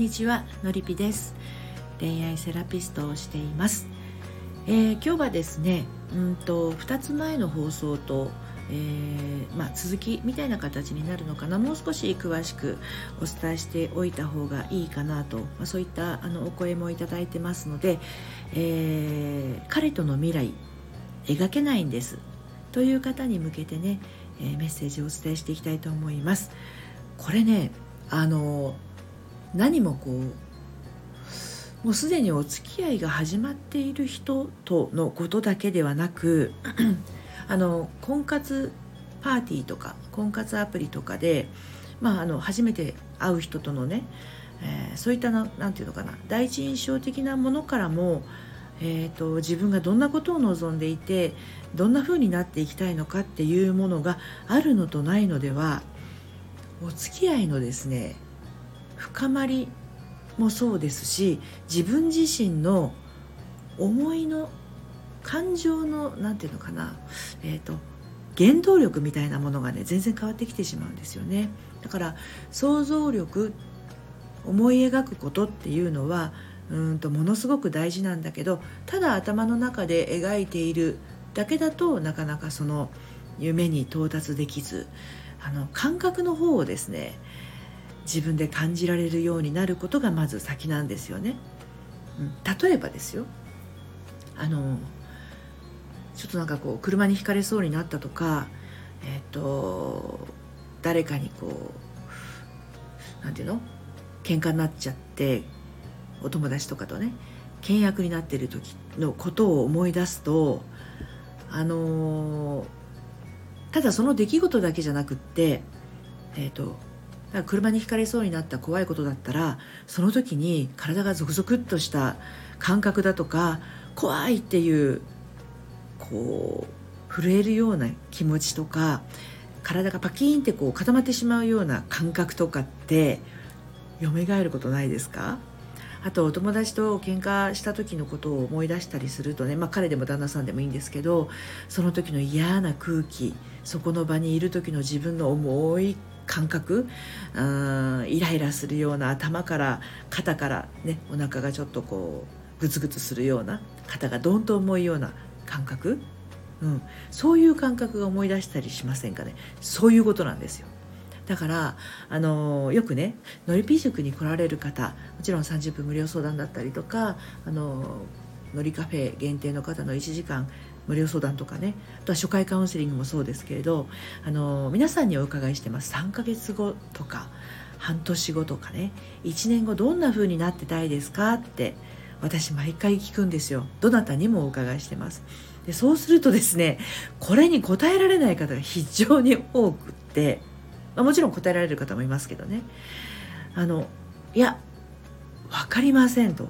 にちはのりぴです。恋愛セラピストをしています、えー、今日はですねうんと2つ前の放送と、えー、まあ、続きみたいな形になるのかな。もう少し詳しくお伝えしておいた方がいいかなと、まあ、そういったあのお声もいただいてますので、えー、彼との未来描けないんです。という方に向けてね、えメッセージをお伝えしていきたいと思います。これねあの何もこうもうすでにお付き合いが始まっている人とのことだけではなく あの婚活パーティーとか婚活アプリとかで、まあ、あの初めて会う人とのね、えー、そういった何て言うのかな第一印象的なものからも、えーと、自分がどんなことを望んでいてどんな風になっていきたいのかっていうものがあるのとないのではお付き合いのですね深まりもそうですし自分自身の思いの感情の何て言うのかな、えーと、原動力みたいなものがね全然変わってきてしまうんですよね。だから想像力思い描くことっていうのはうんとものすごく大事なんだけどただ頭の中で描いているだけだとなかなかその夢に到達できずあの感覚の方をですね自分で感じられるようになることがまず先なんですよね。うん、例えばですよ。あのちょっとなんかこう車にひかれそうになったとかえっ、と誰かにこうなんていうの？喧嘩になっちゃってお友達とかとね倹約になってる時のことを思い出すとあのただその出来事だけじゃなくってえっ、ー、とだから車にひかれそうになった怖いことだったらその時に体がゾクゾクっとした感覚だとか怖いっていうこう震えるような気持ちとか体がパキーンってこう固まってしまうような感覚とかって蘇ることないですか？あとお友達と喧嘩した時のことを思い出したりするとね、まあ、彼でも旦那さんでもいいんですけどその時の嫌な空気そこの場にいる時の自分の重い感覚うんイライラするような頭から肩からねお腹がちょっとこうグツグツするような肩がどんと重いような感覚、うん、そういう感覚が思い出したりしませんかね。そういうことなんですよ。だからあのよくねのりぴ塾に来られる方もちろん30分無料相談だったりとかあののりカフェ限定の方の1時間無料相談とかね。あとは初回カウンセリングもそうですけれどあの皆さんにお伺いしてます。3ヶ月後とか半年後とかね。1年後どんな風になってたいですかって私毎回聞くんですよ。どなたにもお伺いしてます。でそうするとですねこれに答えられない方が非常に多くって、まあ、もちろん答えられる方もいますけどね。あのいや分かりませんと。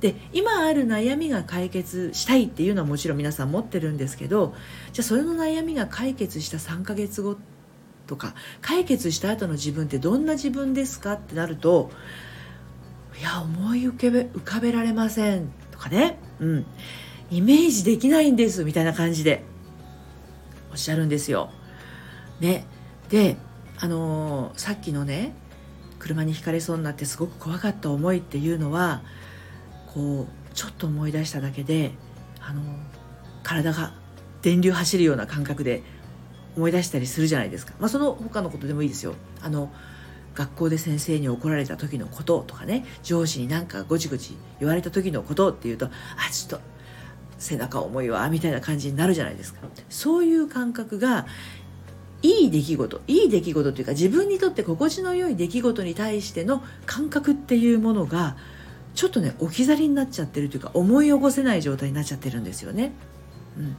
で今ある悩みが解決したいっていうのはもちろん皆さん持ってるんですけどじゃあそれの悩みが解決した3ヶ月後とか解決した後の自分ってどんな自分ですかってなるといや思い浮け浮かべられませんとかね、うん、イメージできないんですみたいな感じでおっしゃるんですよ。ね、であのー、さっきのね車にひかれそうになってすごく怖かった思いっていうのはこうちょっと思い出しただけであの体が電流走るような感覚で思い出したりするじゃないですか、まあ、その他のことでもいいですよ。あの学校で先生に怒られた時のこととかね。上司になんかごちごち言われた時のことっていうとあちょっと背中重いわみたいな感じになるじゃないですか。そういう感覚がいい出来事いい出来事というか自分にとって心地の良い出来事に対しての感覚っていうものがちょっとね置き去りになっちゃってるというか思い起こせない状態になっちゃってるんですよね。うん、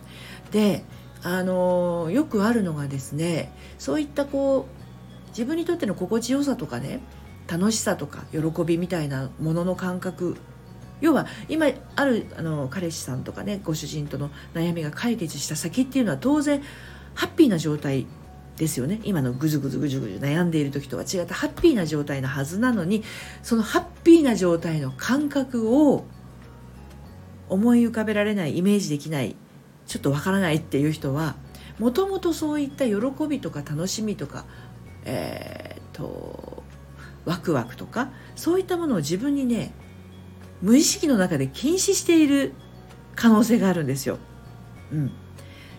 であのよくあるのがですねそういったこう自分にとっての心地よさとかね楽しさとか喜びみたいなものの感覚要は今あるあの彼氏さんとかねご主人との悩みが解決した先っていうのは当然ハッピーな状態ですよね今のぐずぐずぐずぐず悩んでいる時とは違ったハッピーな状態のはずなのにそのハッピーな状態の感覚を思い浮かべられないイメージできないちょっとわからないっていう人はもともとそういった喜びとか楽しみとかえー、っとワクワクとかそういったものを自分にね無意識の中で禁止している可能性があるんですよ。うん、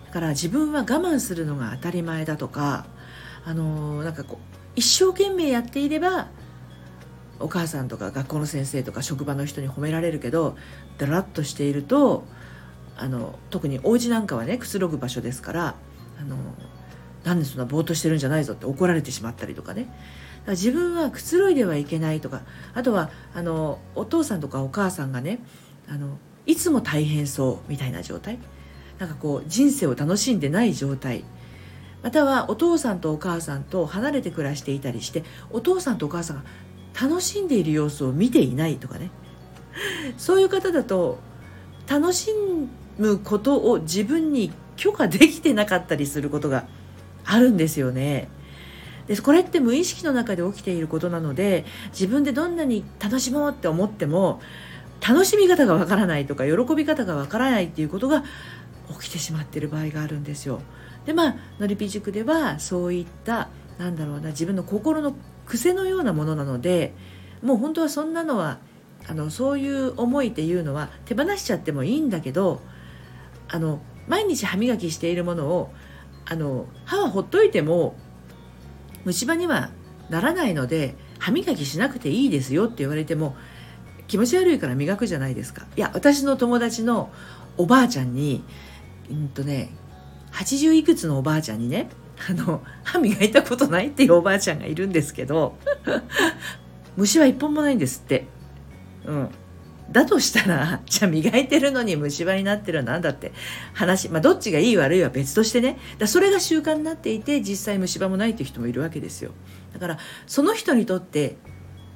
だから自分は我慢するのが当たり前だとかあの、なんかこう一生懸命やっていればお母さんとか学校の先生とか職場の人に褒められるけどだらっとしているとあの特にお家なんかはねくつろぐ場所ですからあのなんでそんなぼーっとしてるんじゃないぞって怒られてしまったりとかね。か自分はくつろいではいけないとかあとはあのお父さんとかお母さんがねあのいつも大変そうみたいな状態。なんかこう人生を楽しんでない状態またはお父さんとお母さんと離れて暮らしていたりしてお父さんとお母さんが楽しんでいる様子を見ていないとかねそういう方だと楽しむことを自分に許可できてなかったりすることがあるんですよね。でこれって無意識の中で起きていることなので自分でどんなに楽しもうって思っても楽しみ方がわからないとか喜び方がわからないっていうことが起きてしまっている場合があるんですよ。でまあのりぴ塾ではそういったなんだろうな自分の心の癖のようなものなのでもう本当はそんなのはあのそういう思いっていうのは手放しちゃってもいいんだけどあの毎日歯磨きしているものをあの歯はほっといても虫歯にはならないので歯磨きしなくていいですよって言われても気持ち悪いから磨くじゃないですかいや私の友達のおばあちゃんにうんとね80いくつのおばあちゃんにねあの歯磨いたことないっていうおばあちゃんがいるんですけど 虫は一本もないんですって。うん。だとしたらじゃあ磨いてるのに虫歯になってるのは何だって話まあどっちがいい悪いは別としてね。だそれが習慣になっていて実際虫歯もないっていう人もいるわけですよ。だからその人にとって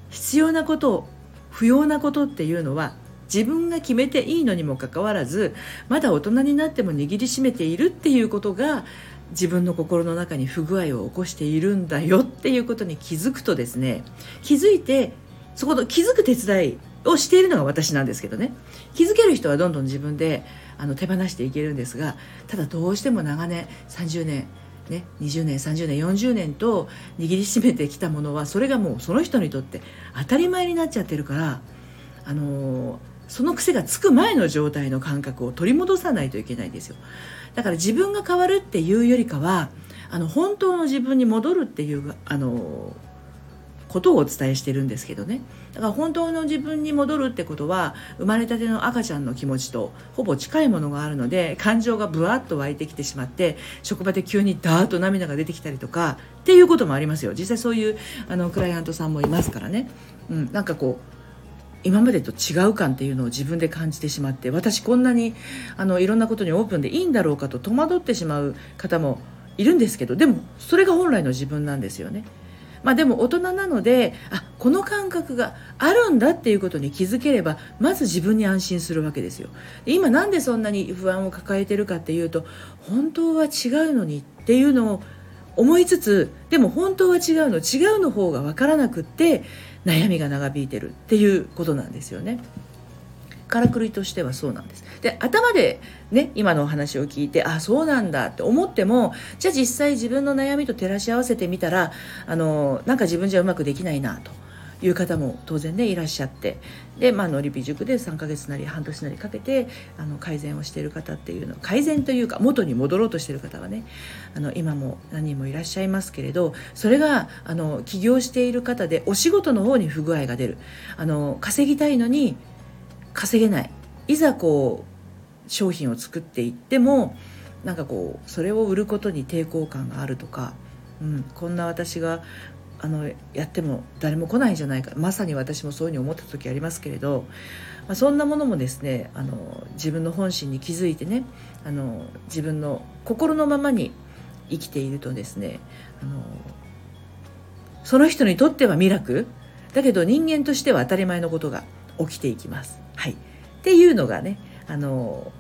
必要なこと不要なことっていうのは自分が決めていいのにもかかわらずまだ大人になっても握りしめているっていうことが自分の心の中に不具合を起こしているんだよっていうことに気づくとですね気づいてそこの気づく手伝いをしているのが私なんですけどね。気づける人はどんどん自分であの手放していけるんですがただどうしても長年30年ね、20年30年40年と握りしめてきたものはそれがもうその人にとって当たり前になっちゃってるからあのーその癖がつく前の状態の感覚を取り戻さないといけないんですよ。だから自分が変わるっていうよりかはあの本当の自分に戻るっていうあのことをお伝えしてるんですけどね。だから本当の自分に戻るってことは生まれたての赤ちゃんの気持ちとほぼ近いものがあるので感情がぶわっと湧いてきてしまって職場で急にダーッと涙が出てきたりとかっていうこともありますよ。実際そういうあのクライアントさんもいますからね、うん、なんかこう今までと違う感っていうのを自分で感じてしまって私こんなにあのいろんなことにオープンでいいんだろうかと戸惑ってしまう方もいるんですけどでもそれが本来の自分なんですよね。まあ、でも大人なのであこの感覚があるんだっていうことに気づければまず自分に安心するわけですよ今なんでそんなに不安を抱えてるかっていうと本当は違うのにっていうのを思いつつでも本当は違うの違うの方が分からなくって悩みが長引いてるっていうことなんですよね。からくりとしてはそうなんです。で頭でね今のお話を聞いてあそうなんだって思ってもじゃあ実際自分の悩みと照らし合わせてみたらあのなんか自分じゃうまくできないなという方も当然ねいらっしゃって。で、まあ、のりび塾で3ヶ月なり半年なりかけてあの改善をしている方っていうの改善というか元に戻ろうとしている方はねあの今も何人もいらっしゃいますけれどそれがあの起業している方でお仕事の方に不具合が出る。あの稼ぎたいのに稼げない。いざこう商品を作っていってもなんかこうそれを売ることに抵抗感があるとか、うん、こんな私があのやっても誰も来ないんじゃないか。まさに私もそういうふうに思った時ありますけれど、まあ、そんなものもですねあの自分の本心に気づいてねあの自分の心のままに生きているとですねあのその人にとってはミラクだけど人間としては当たり前のことが起きていきます。はい、っていうのがねあの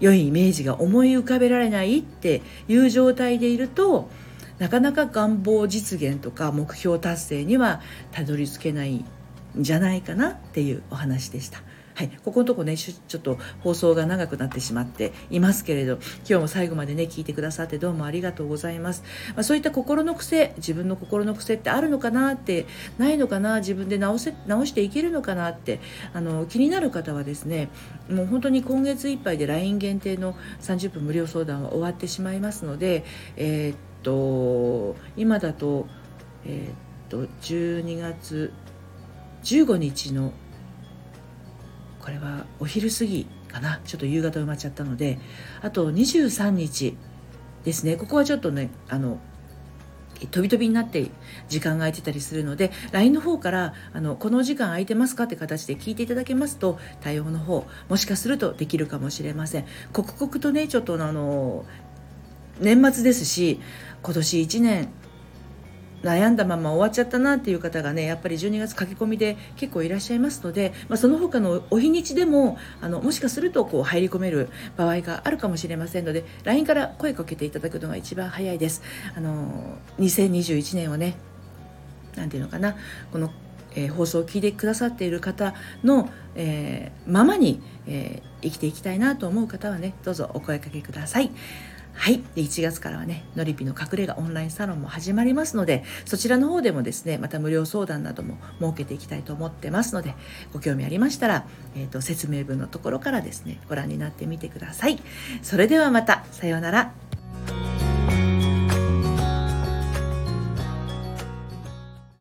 良いイメージが思い浮かべられないっていう状態でいるとなかなか願望実現とか目標達成にはたどり着けないんじゃないかなっていうお話でした。はい、ここのとこねちょっと放送が長くなってしまっていますけれど今日も最後までね聞いてくださってどうもありがとうございます、まあ、そういった心の癖自分の心の癖ってあるのかなってないのかな自分で直せ直していけるのかなってあの気になる方はですねもう本当に今月いっぱいで LINE 限定の30分無料相談は終わってしまいますのでえー、と今だとえ、っと12月15日のこれはお昼過ぎかな。ちょっと夕方埋まっちゃったのであと23日ですね。ここはちょっとねあの飛び飛びになって時間が空いてたりするので LINE の方からあのこの時間空いてますかって形で聞いていただけますと対応の方もしかするとできるかもしれません。刻々とねちょっとあの年末ですし今年1年悩んだまま終わっちゃったなっていう方がねやっぱり12月駆け込みで結構いらっしゃいますので、まあ、その他のお日にちでもあのもしかするとこう入り込める場合があるかもしれませんので LINE から声かけていただくのが一番早いです。あの2021年をねなんていうのかなこのえー、放送を聞いてくださっている方の、えー、ままに、えー、生きていきたいなと思う方はねどうぞお声かけください。はい。で1月からはねのりぴの隠れ家オンラインサロンも始まりますのでそちらの方でもですねまた無料相談なども設けていきたいと思ってますのでご興味ありましたら、えーと、説明文のところからですねご覧になってみてください。それではまた。さようなら。